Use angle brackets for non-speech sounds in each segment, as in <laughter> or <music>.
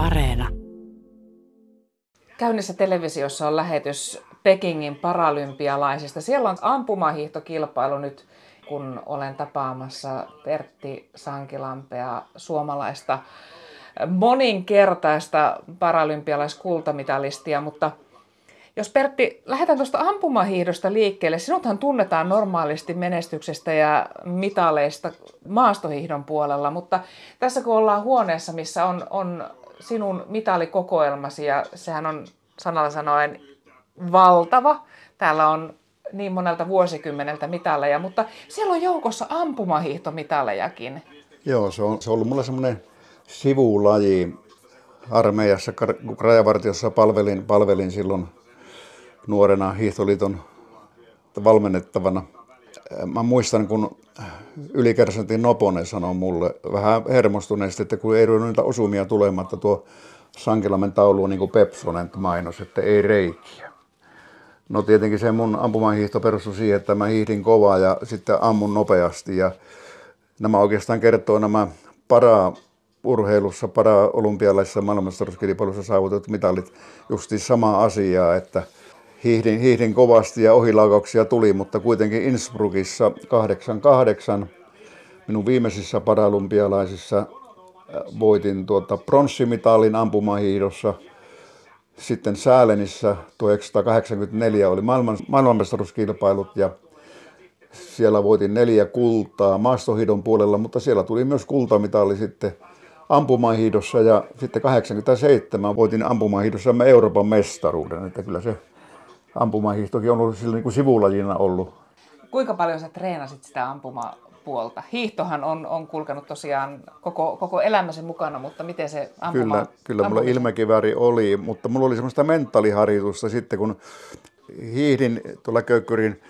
Areena. Käynnissä televisiossa on lähetys Pekingin paralympialaisista. Siellä on ampumahiihtokilpailu nyt, kun olen tapaamassa Pertti Sankilampea, suomalaista moninkertaista paralympialaiskultamitalistia, mutta jos Pertti, lähdetään tuosta ampumahiihdosta liikkeelle. Sinuthan tunnetaan normaalisti menestyksestä ja mitaleista maastohiihdon puolella, mutta tässä kun ollaan huoneessa, missä on, on sinun mitalikokoelmasi ja sehän on sanalla sanoen valtava. Täällä on niin monelta vuosikymmeneltä mitaleja, mutta siellä on joukossa ampumahiihtomitalejakin. Joo, se on, se on ollut mulla semmoinen sivulaji armeijassa, rajavartiossa palvelin, palvelin silloin nuorena hiihtoliiton valmennettavana. Mä muistan, kun ylikersantin Noponen sanoi mulle vähän hermostuneesti, että kun ei ruvennut niitä osumia tulematta tuo Sankilamen taulu on niin kuin Pepsonen mainos, että ei reikiä. No tietenkin se mun ampumahiihto perustui siihen, että mä hiihdin kovaa ja sitten ammun nopeasti. Ja nämä oikeastaan kertoo nämä para urheilussa, para olympialaisissa maailmanmestaruuskilpailussa saavutetut mitalit justi sama asiaa, että hiihdin, hiihdin kovasti ja ohilaukauksia tuli, mutta kuitenkin Innsbruckissa 88 minun viimeisissä paralympialaisissa voitin tuota pronssimitalin ampumahiidossa. Sitten Säälenissä 1984 oli maailman, maailmanmestaruuskilpailut ja siellä voitin neljä kultaa maastohidon puolella, mutta siellä tuli myös kultamitali sitten ampumahiidossa ja sitten 87 voitin ampumahiidossa Euroopan mestaruuden, että kyllä se ampumahiihtokin on ollut sillä niin kuin sivulajina ollut. Kuinka paljon sä treenasit sitä ampuma puolta. Hiihtohan on, on kulkenut tosiaan koko, koko elämäsi mukana, mutta miten se ampuma... Kyllä, kyllä mulla ilmäkiväri oli, mutta mulla oli semmoista mentaaliharjoitusta sitten, kun hiihdin tuolla Köykkyrin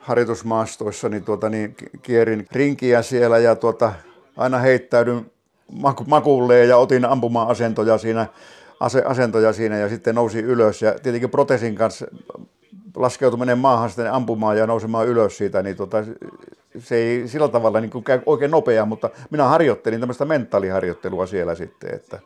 harjoitusmaastoissa, niin, tuota, niin kierin rinkiä siellä ja tuota, aina heittäydyn makuulleen ja otin ampuma-asentoja siinä, ase, asentoja siinä ja sitten nousi ylös. Ja tietenkin protesin kanssa laskeutuminen maahan sitten ampumaan ja nousemaan ylös siitä, niin tota, se ei sillä tavalla niin käy oikein nopeaa, mutta minä harjoittelin tämmöistä mentaaliharjoittelua siellä sitten. Että...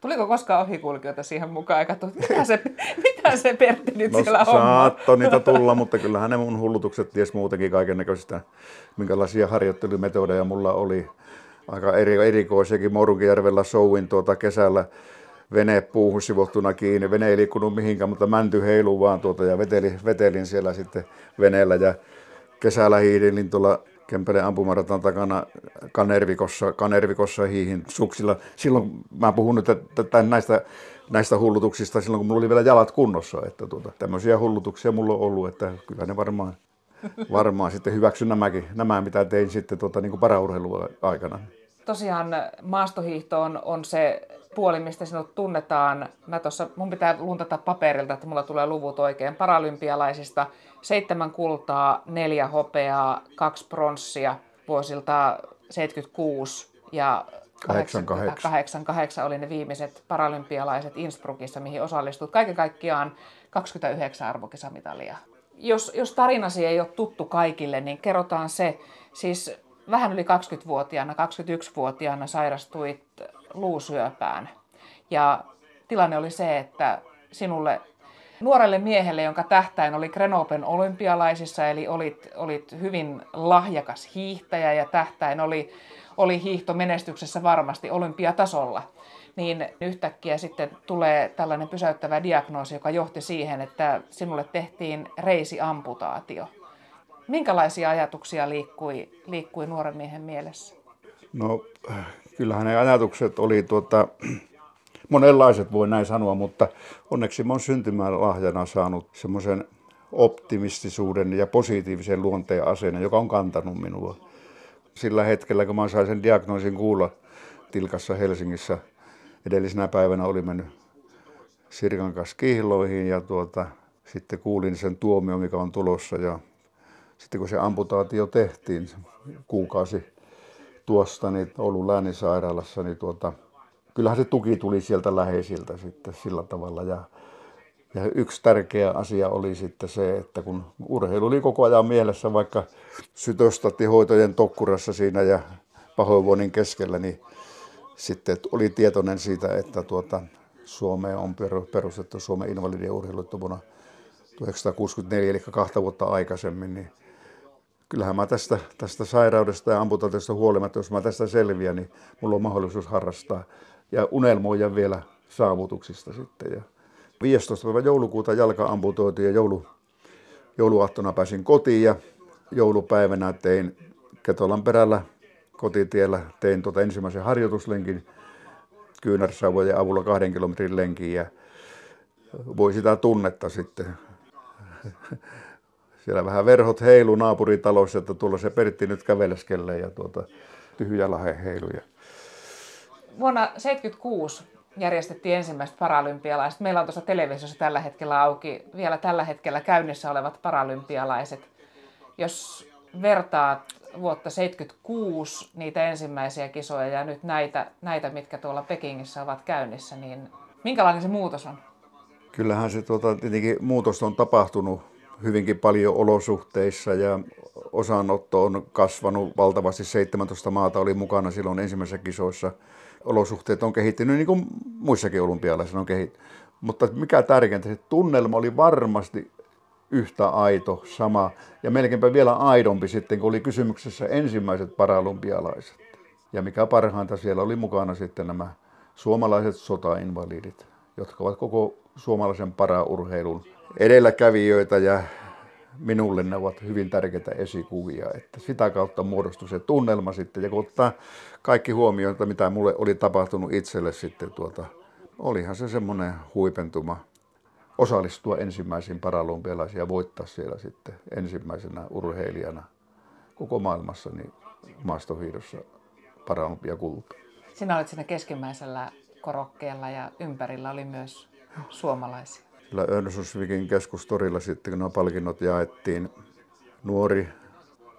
Tuliko koskaan ohikulkijoita siihen mukaan ja katsoit, mitä se, mitä se Pertti nyt no, siellä saattoi niitä tulla, mutta kyllähän ne mun hullutukset ties muutenkin kaiken näköistä, minkälaisia harjoittelumetodeja mulla oli. Aika eri, erikoisiakin Morukijärvellä souin tuota kesällä vene puuhun sivottuna kiinni. Vene ei liikkunut mihinkään, mutta mänty heiluu vaan tuota ja vetelin, vetelin siellä sitten veneellä ja kesällä hiihdin tuolla Kempeleen ampumaratan takana Kanervikossa, Kanervikossa hiihin suksilla. Silloin mä puhun nyt että näistä, näistä hullutuksista silloin, kun mulla oli vielä jalat kunnossa. Että tuota, tämmöisiä hullutuksia mulla on ollut, että kyllä ne varmaan, varmaan sitten hyväksyn nämäkin, nämä, mitä tein sitten tuota, niin kuin aikana. Tosiaan maastohiihto on, on se puoli, mistä sinut tunnetaan. Mä tossa, mun pitää luntata paperilta, että mulla tulee luvut oikein. Paralympialaisista seitsemän kultaa, neljä hopeaa, kaksi pronssia vuosilta 76 ja 88. 88 oli ne viimeiset paralympialaiset Innsbruckissa, mihin osallistut. Kaiken kaikkiaan 29 arvokisamitalia. Jos, jos tarinasi ei ole tuttu kaikille, niin kerrotaan se. Siis vähän yli 20-vuotiaana, 21-vuotiaana sairastuit luusyöpään. Ja tilanne oli se, että sinulle nuorelle miehelle, jonka tähtäin oli Grenoben olympialaisissa, eli olit, olit hyvin lahjakas hiihtäjä ja tähtäin oli, oli hiihto menestyksessä varmasti olympiatasolla, niin yhtäkkiä sitten tulee tällainen pysäyttävä diagnoosi, joka johti siihen, että sinulle tehtiin reisiamputaatio. Minkälaisia ajatuksia liikkui, liikkui nuoren miehen mielessä? No kyllähän ne ajatukset oli tuota, <clears throat> monenlaiset voi näin sanoa, mutta onneksi mä oon syntymälahjana saanut semmoisen optimistisuuden ja positiivisen luonteen asenne, joka on kantanut minua. Sillä hetkellä, kun mä sain sen diagnoosin kuulla Tilkassa Helsingissä, edellisenä päivänä oli mennyt Sirkan kanssa kihloihin ja tuota, sitten kuulin sen tuomio, mikä on tulossa ja sitten kun se amputaatio tehtiin kuukausi tuosta niin Oulun lääninsairaalassa, niin tuota, kyllähän se tuki tuli sieltä läheisiltä sitten sillä tavalla. Ja, ja yksi tärkeä asia oli sitten se, että kun urheilu oli koko ajan mielessä, vaikka sytostattihoitojen tokkurassa siinä ja pahoinvoinnin keskellä, niin sitten oli tietoinen siitä, että tuota, Suomeen on perustettu Suomen invalidien urheiluliitto vuonna 1964, eli kahta vuotta aikaisemmin, niin kyllähän mä tästä, tästä sairaudesta ja amputaatiosta huolimatta, jos mä tästä selviän, niin mulla on mahdollisuus harrastaa ja unelmoida vielä saavutuksista sitten. Ja 15. päivä joulukuuta jalka amputoitiin ja joulu, jouluaattona pääsin kotiin ja joulupäivänä tein Ketolan perällä kotitiellä, tein tuota ensimmäisen harjoituslenkin kyynärsauvojen avulla kahden kilometrin lenkin ja voi sitä tunnetta sitten. Siellä vähän verhot heilu naapuritalossa, että tuolla se Pertti nyt käveleskelee ja tuota, tyhjä lahe heiluja. Vuonna 1976 järjestettiin ensimmäiset paralympialaiset. Meillä on tuossa televisiossa tällä hetkellä auki vielä tällä hetkellä käynnissä olevat paralympialaiset. Jos vertaat vuotta 76 niitä ensimmäisiä kisoja ja nyt näitä, näitä, mitkä tuolla Pekingissä ovat käynnissä, niin minkälainen se muutos on? Kyllähän se tuota, tietenkin muutos on tapahtunut hyvinkin paljon olosuhteissa ja osanotto on kasvanut valtavasti. 17 maata oli mukana silloin ensimmäisissä kisoissa. Olosuhteet on kehittynyt niin kuin muissakin olympialaisissa on kehittynyt. Mutta mikä tärkeintä, se tunnelma oli varmasti yhtä aito, sama ja melkeinpä vielä aidompi sitten, kun oli kysymyksessä ensimmäiset paralympialaiset. Ja mikä parhainta, siellä oli mukana sitten nämä suomalaiset sotainvalidit, jotka ovat koko suomalaisen paraurheilun edelläkävijöitä ja minulle ne ovat hyvin tärkeitä esikuvia. Että sitä kautta muodostui se tunnelma sitten ja kun ottaa kaikki huomioon, mitä mulle oli tapahtunut itselle sitten tuota, olihan se semmoinen huipentuma osallistua ensimmäisiin paralympialaisiin ja voittaa siellä sitten ensimmäisenä urheilijana koko maailmassa niin maastohiidossa paralympiakulta. Sinä olit siinä keskimmäisellä korokkeella ja ympärillä oli myös suomalaisia. Sillä Örnsköldsvikin keskustorilla sitten, kun nuo palkinnot jaettiin, nuori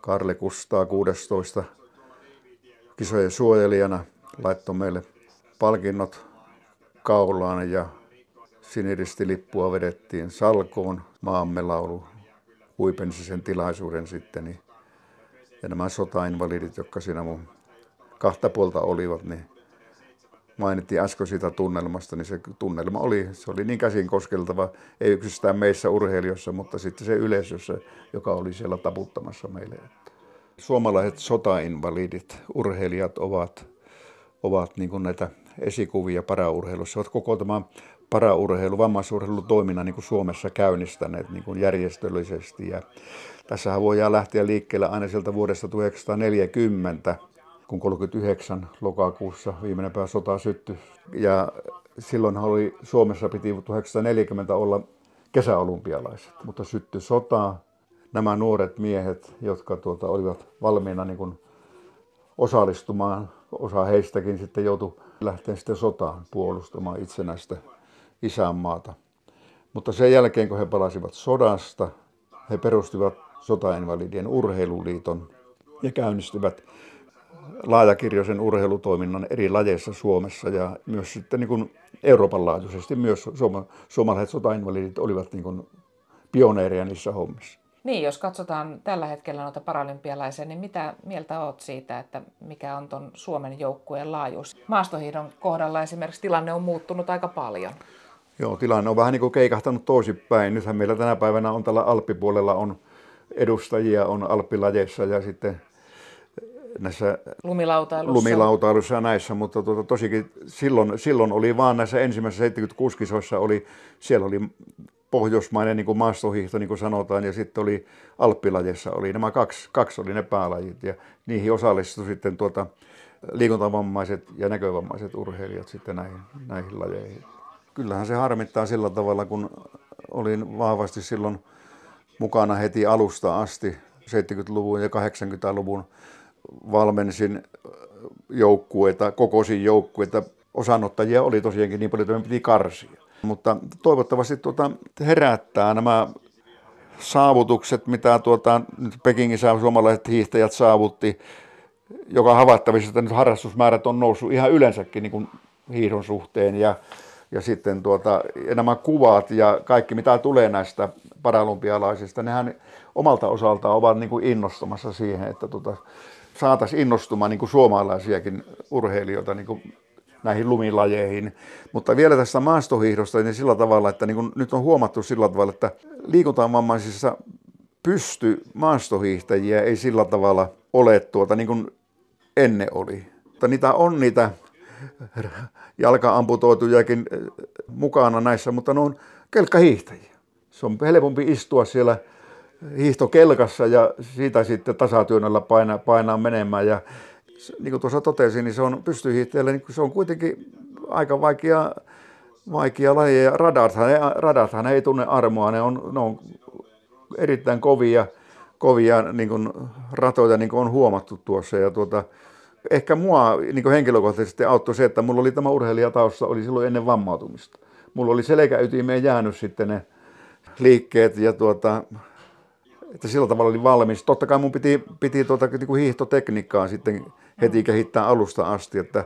Karle Kustaa 16 kisojen suojelijana laittoi meille palkinnot kaulaan ja siniristilippua vedettiin salkoon, maamme laulu huipensi sen tilaisuuden sitten. Niin, ja nämä sotainvalidit, jotka siinä mun kahta puolta olivat, niin mainittiin äsken siitä tunnelmasta, niin se tunnelma oli, se oli niin käsin koskeltava, ei yksistään meissä urheilijoissa, mutta sitten se yleisössä, joka oli siellä taputtamassa meille. Suomalaiset sotainvalidit, urheilijat ovat, ovat niin kuin näitä esikuvia paraurheilussa, ovat koko tämä paraurheilu, vammaisurheilutoiminnan niin kuin Suomessa käynnistäneet niin kuin järjestöllisesti. Ja tässähän voidaan lähteä liikkeelle aina sieltä vuodesta 1940, kun 39 lokakuussa viimeinen päivä sota syttyi. Ja silloin oli Suomessa piti 1940 olla kesäolympialaiset, mutta syttyi sota. Nämä nuoret miehet, jotka tuota, olivat valmiina niin kuin osallistumaan, osa heistäkin sitten joutui lähteä sitten sotaan puolustamaan itsenäistä isänmaata. Mutta sen jälkeen, kun he palasivat sodasta, he perustivat sotainvalidien urheiluliiton ja käynnistivät laajakirjoisen urheilutoiminnan eri lajeissa Suomessa ja myös sitten niin kuin Euroopan laajuisesti myös suoma, suomalaiset sotainvalidit olivat niin kuin pioneereja niissä hommissa. Niin, jos katsotaan tällä hetkellä noita paralympialaisia, niin mitä mieltä olet siitä, että mikä on tuon Suomen joukkueen laajuus? Maastohiidon kohdalla esimerkiksi tilanne on muuttunut aika paljon. Joo, tilanne on vähän niin kuin keikahtanut toisinpäin. Nythän meillä tänä päivänä on tällä Alppipuolella on edustajia on alppilajeissa ja sitten näissä lumilautailussa, lumilautailussa ja näissä, mutta tuota, tosikin silloin, silloin oli vaan näissä ensimmäisissä 76 kisoissa oli, siellä oli pohjoismainen niin kuin maastohiihto, niin kuin sanotaan, ja sitten oli alppilajessa oli nämä kaksi, kaksi oli ne päälajit, ja niihin osallistui sitten tuota, liikuntavammaiset ja näkövammaiset urheilijat sitten näihin, näihin lajeihin. Kyllähän se harmittaa sillä tavalla, kun olin vahvasti silloin mukana heti alusta asti 70-luvun ja 80-luvun valmensin joukkueita, kokoisin joukkueita. Osanottajia oli tosiaankin niin paljon, että me piti karsia. Mutta toivottavasti tuota herättää nämä saavutukset, mitä tuota, nyt Pekingissä suomalaiset hiihtäjät saavutti, joka havaittavissa, että nyt harrastusmäärät on noussut ihan yleensäkin niin hiihdon suhteen. Ja ja sitten tuota, ja nämä kuvat ja kaikki mitä tulee näistä paralympialaisista, nehän omalta osaltaan ovat niin kuin innostamassa siihen, että tuota, saataisiin innostumaan niin kuin suomalaisiakin urheilijoita niin kuin näihin lumilajeihin. Mutta vielä tästä maastohiihdosta niin sillä tavalla, että niin kuin nyt on huomattu sillä tavalla, että liikuntavammaisissa pysty maastohiihtäjiä ei sillä tavalla ole tuota, niin kuin ennen oli. Mutta niitä on niitä jalkaamputoitujakin eh, mukana näissä, mutta ne on kelkkahiihtäjiä. Se on helpompi istua siellä hiihtokelkassa ja siitä sitten tasatyönnöllä painaa, painaa menemään. Ja niin kuin tuossa totesin, niin se on pystyhiihtäjälle, niin se on kuitenkin aika vaikea, vaikea laji. Ja radathan, radathan ei tunne armoa, ne on, ne on erittäin kovia, kovia niin kuin ratoja, niin kuin on huomattu tuossa. Ja tuota, ehkä mua niin kuin henkilökohtaisesti auttoi se, että mulla oli tämä urheilijatausta, oli silloin ennen vammautumista. Mulla oli selkäytimeen jäänyt sitten ne liikkeet ja tuota, että sillä tavalla oli valmis. Totta kai mun piti, piti tuota, niin kuin hiihtotekniikkaa sitten heti kehittää alusta asti, että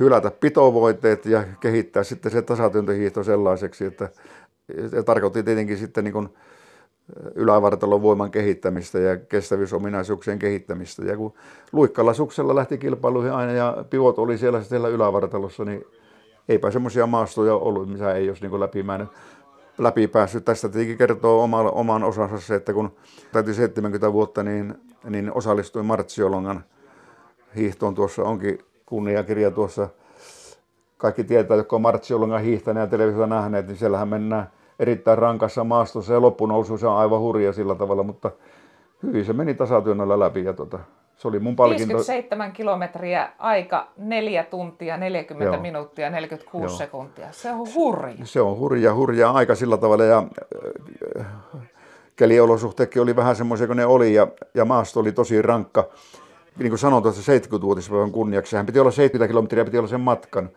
hylätä pitovoiteet ja kehittää sitten se tasatyöntöhiihto sellaiseksi, että ja tarkoitti tietenkin sitten niin kuin ylävartalon voiman kehittämistä ja kestävyysominaisuuksien kehittämistä. Ja kun luikkalasuksella lähti kilpailuihin aina ja pivot oli siellä siellä ylävartalossa, niin eipä semmoisia maastoja ollut, missä ei olisi niin läpi läpi päässyt. Tästä tietenkin kertoo oma, oman osansa se, että kun täytyy 70 vuotta, niin, niin osallistuin Martsiolongan hiihtoon. Tuossa onkin kunniakirja tuossa. Kaikki tietää, jotka on Martsiolongan hiihtäneet ja televisiossa nähneet, niin siellähän mennään erittäin rankassa maastossa ja loppunousu se on aivan hurja sillä tavalla, mutta hyvin se meni tasatyönnöllä läpi ja tota, se oli mun palkinto. 57 kilometriä, aika 4 tuntia, 40 Joo. minuuttia, 46 Joo. sekuntia. Se on hurja. Se on hurja, hurja aika sillä tavalla ja äh, keliolosuhteetkin oli vähän semmoisia kuin ne oli ja, ja maasto oli tosi rankka. Niin kuin sanoin tuossa 70-vuotispäivän kunniaksi, sehän piti olla 70 kilometriä, piti olla sen matkan.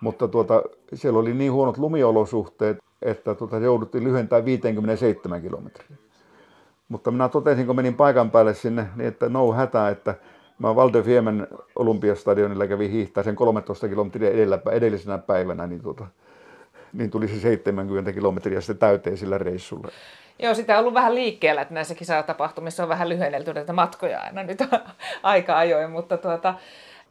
Mutta tuota, siellä oli niin huonot lumiolosuhteet, että tuota, jouduttiin lyhentämään 57 kilometriä. Mutta minä totesin, kun menin paikan päälle sinne, niin että no hätä, että mä Valde Fiemen olympiastadionilla kävin hiihtää sen 13 kilometriä edellä, edellisenä päivänä, niin, tuota, niin tuli se 70 kilometriä sitten täyteen sillä reissulla. Joo, sitä on ollut vähän liikkeellä, että näissä kisatapahtumissa on vähän lyhennelty näitä matkoja aina nyt <laughs> aika ajoin, mutta tuota,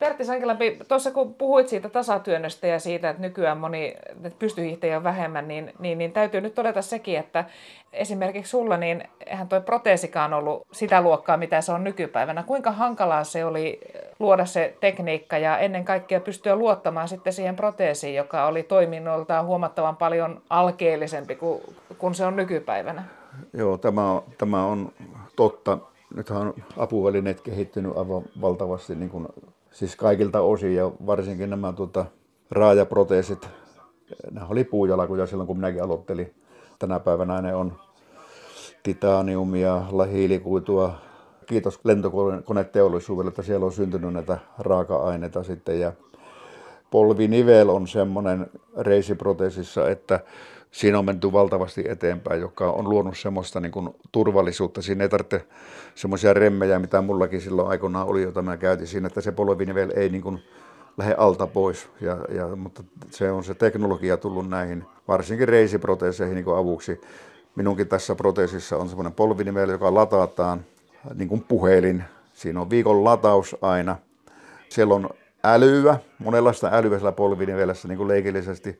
Pertti Sankelampi, tuossa kun puhuit siitä tasatyönnöstä ja siitä, että nykyään moni pystyhiihtäjä on vähemmän, niin, niin, niin täytyy nyt todeta sekin, että esimerkiksi sulla, niin eihän tuo proteesikaan ollut sitä luokkaa, mitä se on nykypäivänä. Kuinka hankalaa se oli luoda se tekniikka ja ennen kaikkea pystyä luottamaan sitten siihen proteesiin, joka oli toiminnoltaan huomattavan paljon alkeellisempi kuin, kuin se on nykypäivänä? Joo, tämä, tämä on totta. Nythän on apuvälineet kehittynyt aivan valtavasti niin kuin siis kaikilta osin ja varsinkin nämä tuota, raajaproteesit, nämä oli puujalakuja silloin kun minäkin aloittelin. Tänä päivänä ne on titaniumia, hiilikuitua. Kiitos lentokoneteollisuudelle, että siellä on syntynyt näitä raaka-aineita sitten ja polvinivel on semmoinen reisiproteesissa, että siinä on menty valtavasti eteenpäin, joka on luonut semmoista niin kuin turvallisuutta. Siinä ei tarvitse semmoisia remmejä, mitä mullakin silloin aikoinaan oli, jota mä käytin siinä, että se polvinivel ei niin kuin lähde alta pois. Ja, ja, mutta se on se teknologia tullut näihin, varsinkin reisiproteeseihin niin kuin avuksi. Minunkin tässä proteesissa on semmoinen polvinivel, joka latataan niin kuin puhelin. Siinä on viikon lataus aina. Siellä on älyä, monenlaista älyä siellä polvinivelessä niin kuin leikillisesti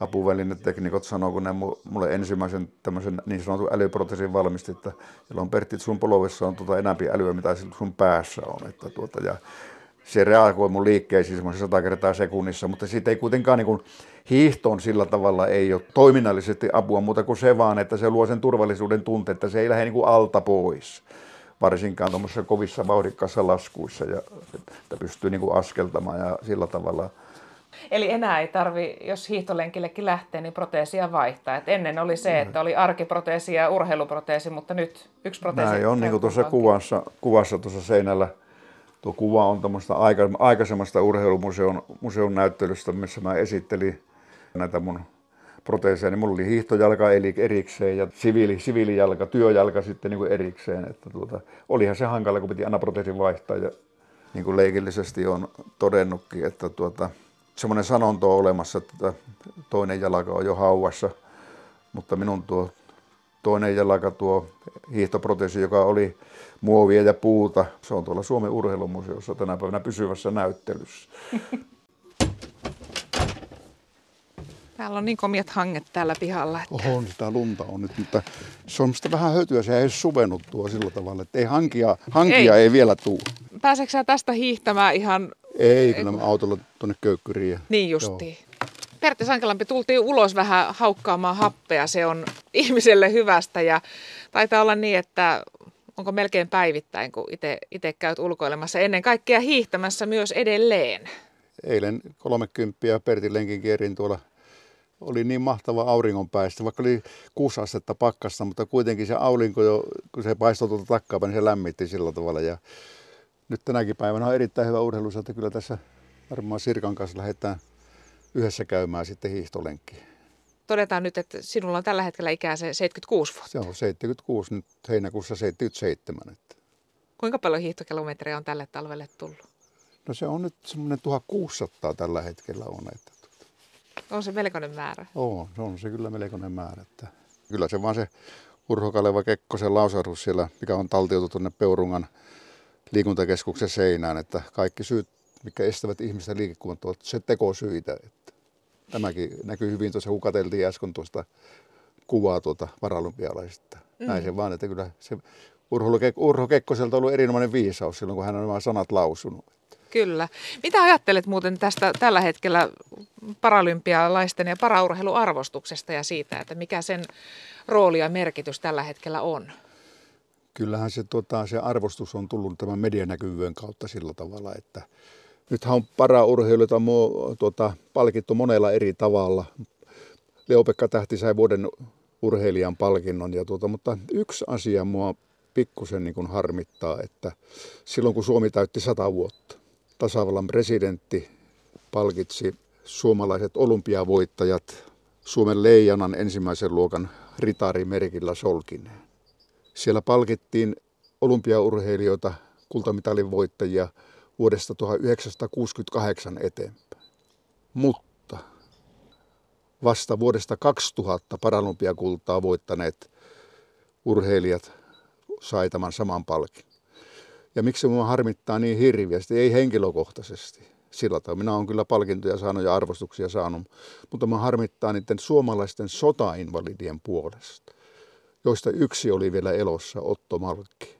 apuvälineteknikot sanoo, kun ne mulle ensimmäisen tämmöisen niin sanotun älyproteesin valmisti, että on Pertti, sun polovessa on tuota enämpi älyä, mitä sun päässä on. Että tuota, ja se reagoi mun liikkeisiin semmoisen sata kertaa sekunnissa, mutta siitä ei kuitenkaan niin kuin, hiihtoon sillä tavalla ei ole toiminnallisesti apua muuta kuin se vaan, että se luo sen turvallisuuden tunteen, että se ei lähde niin kuin alta pois varsinkaan tuommoisissa kovissa vauhdikkaissa laskuissa ja että pystyy niin kuin askeltamaan ja sillä tavalla Eli enää ei tarvi, jos hiihtolenkillekin lähtee, niin proteesia vaihtaa. Et ennen oli se, että oli arkiproteesi ja urheiluproteesi, mutta nyt yksi proteesi. Näin on niin kuin tuossa kuvassa, kuvassa tuossa seinällä. Tuo kuva on tuommoista aika, aikaisemmasta urheilumuseon museon näyttelystä, missä mä esittelin näitä mun proteeseja, niin mulla oli hiihtojalka eli erikseen ja siviili, siviilijalka, työjalka sitten niin kuin erikseen. Että tuota, olihan se hankala, kun piti aina proteesin vaihtaa ja niin kuin leikillisesti on todennutkin, että tuota, semmoinen sanonto on olemassa, että toinen jalka on jo hauvassa, mutta minun tuo toinen jalka, tuo hiihtoproteesi, joka oli muovia ja puuta, se on tuolla Suomen urheilumuseossa tänä päivänä pysyvässä näyttelyssä. <laughs> Täällä on niin komiat hanget täällä pihalla. Että... Oho, sitä lunta on nyt, mutta se on sitä vähän hötyä. Se ei suvennut tuo sillä tavalla, että ei hankia, hankia ei. ei vielä tuu. Pääseekö sä tästä hiihtämään ihan... Ei, kyllä mä autolla tuonne köykkyriin. Niin justiin. Joo. Pertti Sankelampi, tultiin ulos vähän haukkaamaan happea. Se on <laughs> ihmiselle hyvästä ja taitaa olla niin, että onko melkein päivittäin, kun itse käyt ulkoilemassa. Ennen kaikkea hiihtämässä myös edelleen. Eilen 30 Pertin lenkin kierin tuolla oli niin mahtava auringonpäistä, vaikka oli kuusi astetta pakkasta, mutta kuitenkin se aurinko jo, kun se paistoi tuolta takkaa, niin se lämmitti sillä tavalla. Ja nyt tänäkin päivänä on erittäin hyvä urheilu, että kyllä tässä varmaan Sirkan kanssa lähdetään yhdessä käymään sitten hiihtolenkkiä. Todetaan nyt, että sinulla on tällä hetkellä ikää se 76 vuotta. Se on 76, nyt heinäkuussa 77. Että. Kuinka paljon hiihtokilometrejä on tälle talvelle tullut? No se on nyt semmoinen 1600 tällä hetkellä on. Että on se melkoinen määrä. On, se on se kyllä melkoinen määrä. Että kyllä se vaan se Urho Kaleva Kekkosen lausahdus siellä, mikä on taltioitu tuonne Peurungan liikuntakeskuksen seinään, että kaikki syyt, mikä estävät ihmistä liikkumaan, ovat se tekosyitä. Että tämäkin näkyy hyvin tuossa, kun katseltiin äsken tuosta kuvaa tuota varalympialaisista. Mm. Näin se vaan, että kyllä se Urho, Urho Kekkoselta on ollut erinomainen viisaus silloin, kun hän on nämä sanat lausunut. Kyllä. Mitä ajattelet muuten tästä tällä hetkellä paralympialaisten ja paraurheiluarvostuksesta ja siitä, että mikä sen rooli ja merkitys tällä hetkellä on? Kyllähän se, tota, se arvostus on tullut tämän medianäkyvyyden kautta sillä tavalla, että nythän on paraurheilijoita tuota, palkittu monella eri tavalla. Leo-Pekka Tähti sai vuoden urheilijan palkinnon, ja tuota, mutta yksi asia mua pikkusen niin harmittaa, että silloin kun Suomi täytti sata vuotta, tasavallan presidentti palkitsi suomalaiset olympiavoittajat Suomen leijanan ensimmäisen luokan ritarimerkillä solkineen. Siellä palkittiin olympiaurheilijoita, kultamitalin voittajia vuodesta 1968 eteenpäin. Mutta vasta vuodesta 2000 paralympiakultaa voittaneet urheilijat sai tämän saman palkin. Ja miksi minua harmittaa niin hirviästi, ei henkilökohtaisesti. Sillä tavalla minä olen kyllä palkintoja saanut ja arvostuksia saanut, mutta minua harmittaa niiden suomalaisten sotainvalidien puolesta, joista yksi oli vielä elossa, Otto Malkki.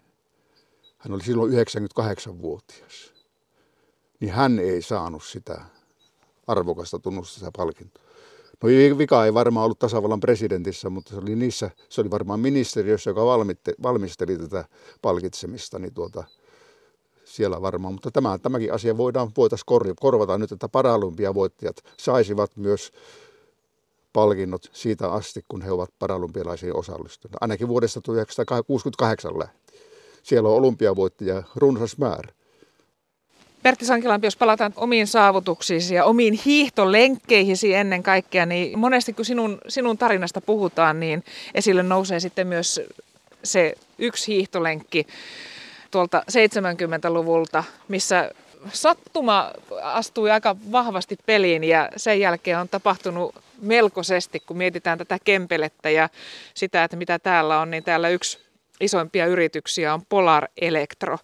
Hän oli silloin 98-vuotias. Niin hän ei saanut sitä arvokasta tunnustusta ja palkintoa. No vika ei varmaan ollut tasavallan presidentissä, mutta se oli niissä, se oli varmaan ministeriössä, joka valmisteli tätä palkitsemista, niin tuota, siellä varmaan, mutta tämä, tämäkin asia voidaan, voitaisiin korvata nyt, että paralympiavoittajat saisivat myös palkinnot siitä asti, kun he ovat paralympialaisiin osallistuneet. Ainakin vuodesta 1968 lähtien. Siellä on olympiavoittajia runsas määrä. Pertti Sankilampi, jos palataan omiin saavutuksiisi ja omiin hiihtolenkkeihisi ennen kaikkea, niin monesti kun sinun, sinun tarinasta puhutaan, niin esille nousee sitten myös se yksi hiihtolenkki, tuolta 70-luvulta, missä sattuma astui aika vahvasti peliin ja sen jälkeen on tapahtunut melkoisesti, kun mietitään tätä kempelettä ja sitä, että mitä täällä on, niin täällä yksi isoimpia yrityksiä on Polar Electro.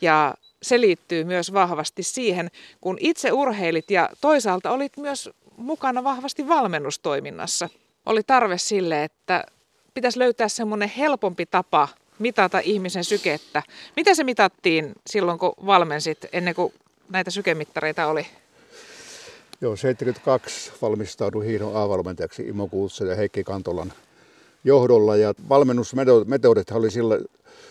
Ja se liittyy myös vahvasti siihen, kun itse urheilit ja toisaalta olit myös mukana vahvasti valmennustoiminnassa. Oli tarve sille, että pitäisi löytää semmoinen helpompi tapa mitata ihmisen sykettä. Mitä se mitattiin silloin, kun valmensit, ennen kuin näitä sykemittareita oli? Joo, 72 valmistauduin hiihdon A-valmentajaksi Imo Kuutsen ja Heikki Kantolan johdolla. Ja valmennusmetodit oli silloin,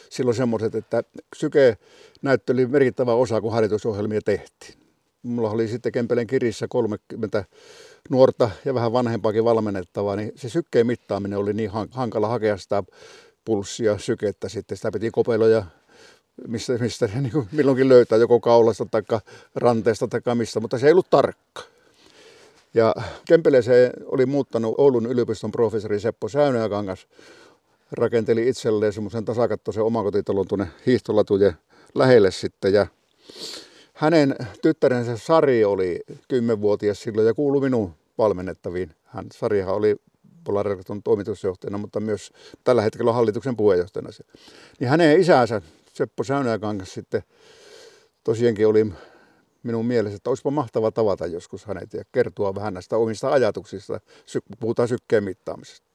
silloin semmoiset, että syke näytteli merkittävä osa, kun harjoitusohjelmia tehtiin. Mulla oli sitten Kempelen kirissä 30 nuorta ja vähän vanhempaakin valmennettavaa, niin se sykkeen mittaaminen oli niin hankala hakea sitä pulssia, sykettä sitten. Sitä piti kopeloja, mistä, mistä niin kuin milloinkin löytää, joko kaulasta tai ranteesta tai mistä, mutta se ei ollut tarkka. Ja Kempeleeseen oli muuttanut Oulun yliopiston professori Seppo Säynäjäkangas, rakenteli itselleen semmoisen tasakattoisen omakotitalon tuonne hiihtolatujen lähelle sitten. Ja hänen tyttärensä Sari oli kymmenvuotias silloin ja kuului minun valmennettaviin. Hän, Sarihan oli Polariraston toimitusjohtajana, mutta myös tällä hetkellä hallituksen puheenjohtajana. Niin hänen isänsä Seppo Säynäjäkangas sitten tosiaankin oli minun mielessä, että olisipa mahtava tavata joskus hänet ja kertoa vähän näistä omista ajatuksista, puhutaan sykkeen mittaamisesta.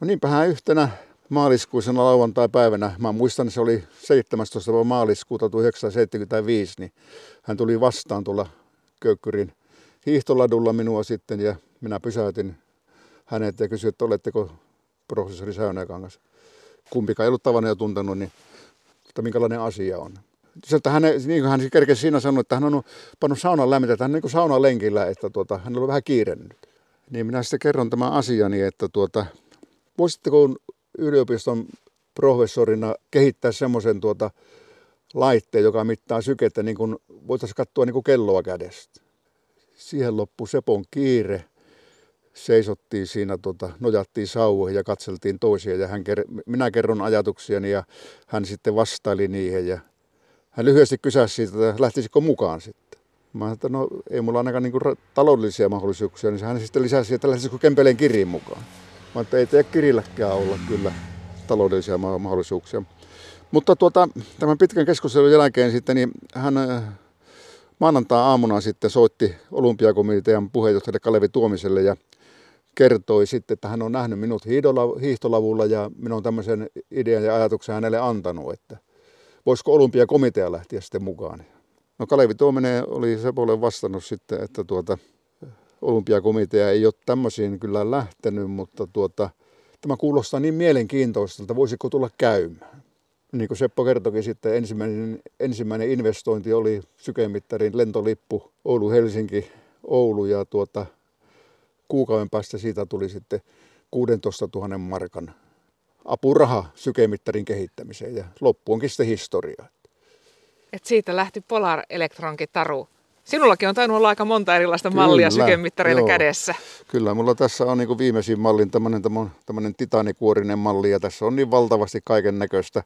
No niinpähän yhtenä maaliskuisena lauantai-päivänä, mä muistan se oli 17. maaliskuuta 1975, niin hän tuli vastaan tuolla Köykkyrin hiihtoladulla minua sitten ja minä pysäytin hänet ja kysyin, että oletteko professori Säynäkangas. Kumpikaan ei ollut tavannut ja tuntenut, niin että minkälainen asia on. Sieltä hän, niin kuin hän kerkesi siinä sanoa, että hän on pannut saunan lämmitä, että hän on niin saunan lenkillä, että tuota, hän on vähän kiire nyt. Niin minä sitten kerron tämän asiani, että tuota, voisitteko yliopiston professorina kehittää semmoisen tuota, laitteen, joka mittaa sykettä, niin kuin voitaisiin katsoa niin kuin kelloa kädestä. Siihen loppui Sepon kiire. Seisottiin siinä, tota, nojattiin sauvoihin ja katseltiin toisia. Ja hän, minä kerron ajatuksiani ja hän sitten vastaili niihin. Ja hän lyhyesti kysäsi siitä, että lähtisikö mukaan sitten. Mä sanoin, että no ei mulla ainakaan niin kuin taloudellisia mahdollisuuksia, niin hän sitten lisäsi, että lähtisikö Kempeleen kiriin mukaan. Mä että ei tee kirilläkään olla kyllä taloudellisia mahdollisuuksia. Mutta tuota, tämän pitkän keskustelun jälkeen sitten niin hän äh, maanantaa-aamuna sitten soitti olympiakomitean puheenjohtajalle Kalevi Tuomiselle ja kertoi sitten, että hän on nähnyt minut hiihtolavulla ja minun on tämmöisen idean ja ajatuksen hänelle antanut, että voisiko olympiakomitea lähteä sitten mukaan. No Kalevi Tuominen oli Sepolle vastannut sitten, että tuota, olympiakomitea ei ole tämmöisiin kyllä lähtenyt, mutta tuota, tämä kuulostaa niin mielenkiintoiselta, voisiko tulla käymään. Niin kuin Seppo kertokin sitten, ensimmäinen, ensimmäinen investointi oli sykemittarin lentolippu Oulu-Helsinki, Oulu ja tuota, kuukauden päästä siitä tuli sitten 16 000 markan apuraha sykemittarin kehittämiseen ja loppu onkin sitten historia. Et siitä lähti Polar Electronkin taru Sinullakin on tainnut olla aika monta erilaista Kyllä, mallia sykemittareilla joo. kädessä. Kyllä, mulla tässä on niin viimeisin mallin tämmöinen, tämmöinen titanikuorinen malli ja tässä on niin valtavasti kaiken näköistä.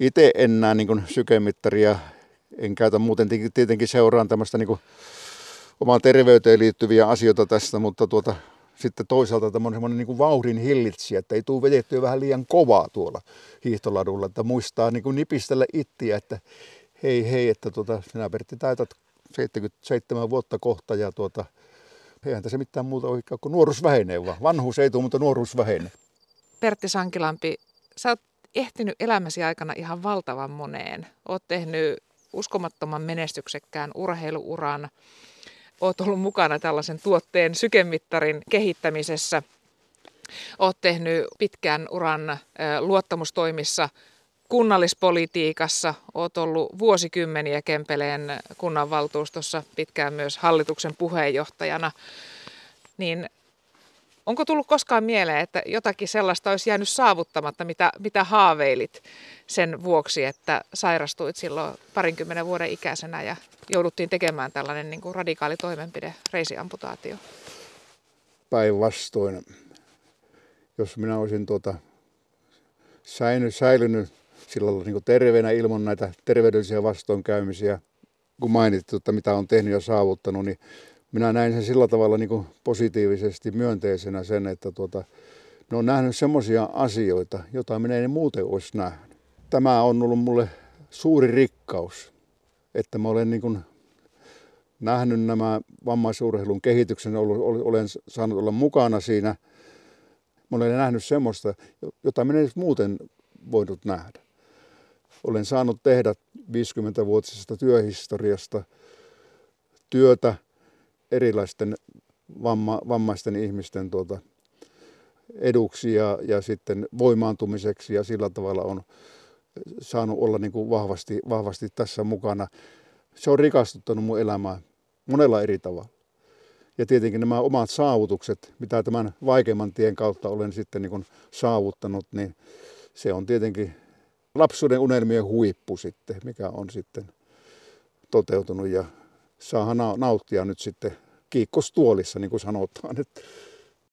Itse en näe niin sykemittaria, en käytä muuten, tietenkin seuraan tämmöistä niin omaan terveyteen liittyviä asioita tästä, mutta tuota, sitten toisaalta tämmöinen niin vauhdin hillitsijä, että ei tule vedettyä vähän liian kovaa tuolla hiihtoladulla, että muistaa niin nipistellä ittiä, että hei hei, että tuota, sinä Pertti täytät 77 vuotta kohta ja tuota, eihän tässä mitään muuta ole kuin nuoruus vähenee vaan. Vanhuus ei tule, mutta nuoruus vähenee. Pertti Sankilampi, sä oot ehtinyt elämäsi aikana ihan valtavan moneen. Oot tehnyt uskomattoman menestyksekkään urheiluuran. Oot ollut mukana tällaisen tuotteen sykemittarin kehittämisessä. Oot tehnyt pitkän uran luottamustoimissa kunnallispolitiikassa. Olet ollut vuosikymmeniä Kempeleen kunnanvaltuustossa, pitkään myös hallituksen puheenjohtajana. Niin onko tullut koskaan mieleen, että jotakin sellaista olisi jäänyt saavuttamatta, mitä, mitä haaveilit sen vuoksi, että sairastuit silloin parinkymmenen vuoden ikäisenä ja jouduttiin tekemään tällainen niin kuin radikaali toimenpide, reisiamputaatio? Päinvastoin. Jos minä olisin tuota, säilynyt sillä lailla niin terveenä ilman näitä terveydellisiä vastoinkäymisiä, kun mainittu, että mitä on tehnyt ja saavuttanut, niin minä näin sen sillä tavalla niin kuin positiivisesti myönteisenä sen, että tuota, ne on nähnyt semmoisia asioita, joita minä en muuten olisi nähnyt. Tämä on ollut mulle suuri rikkaus, että mä olen niin kuin nähnyt nämä vammaisurheilun kehityksen, olen saanut olla mukana siinä. Mä olen nähnyt semmoista, jota minä en muuten voinut nähdä. Olen saanut tehdä 50-vuotisesta työhistoriasta työtä erilaisten vamma, vammaisten ihmisten tuota, eduksi ja, ja sitten voimaantumiseksi ja sillä tavalla on saanut olla niin kuin vahvasti, vahvasti tässä mukana. Se on rikastuttanut mun elämää monella eri tavalla. Ja tietenkin nämä omat saavutukset, mitä tämän vaikeimman tien kautta olen sitten niin saavuttanut, niin se on tietenkin lapsuuden unelmien huippu sitten, mikä on sitten toteutunut ja saa nauttia nyt sitten kiikkostuolissa, niin kuin sanotaan. Että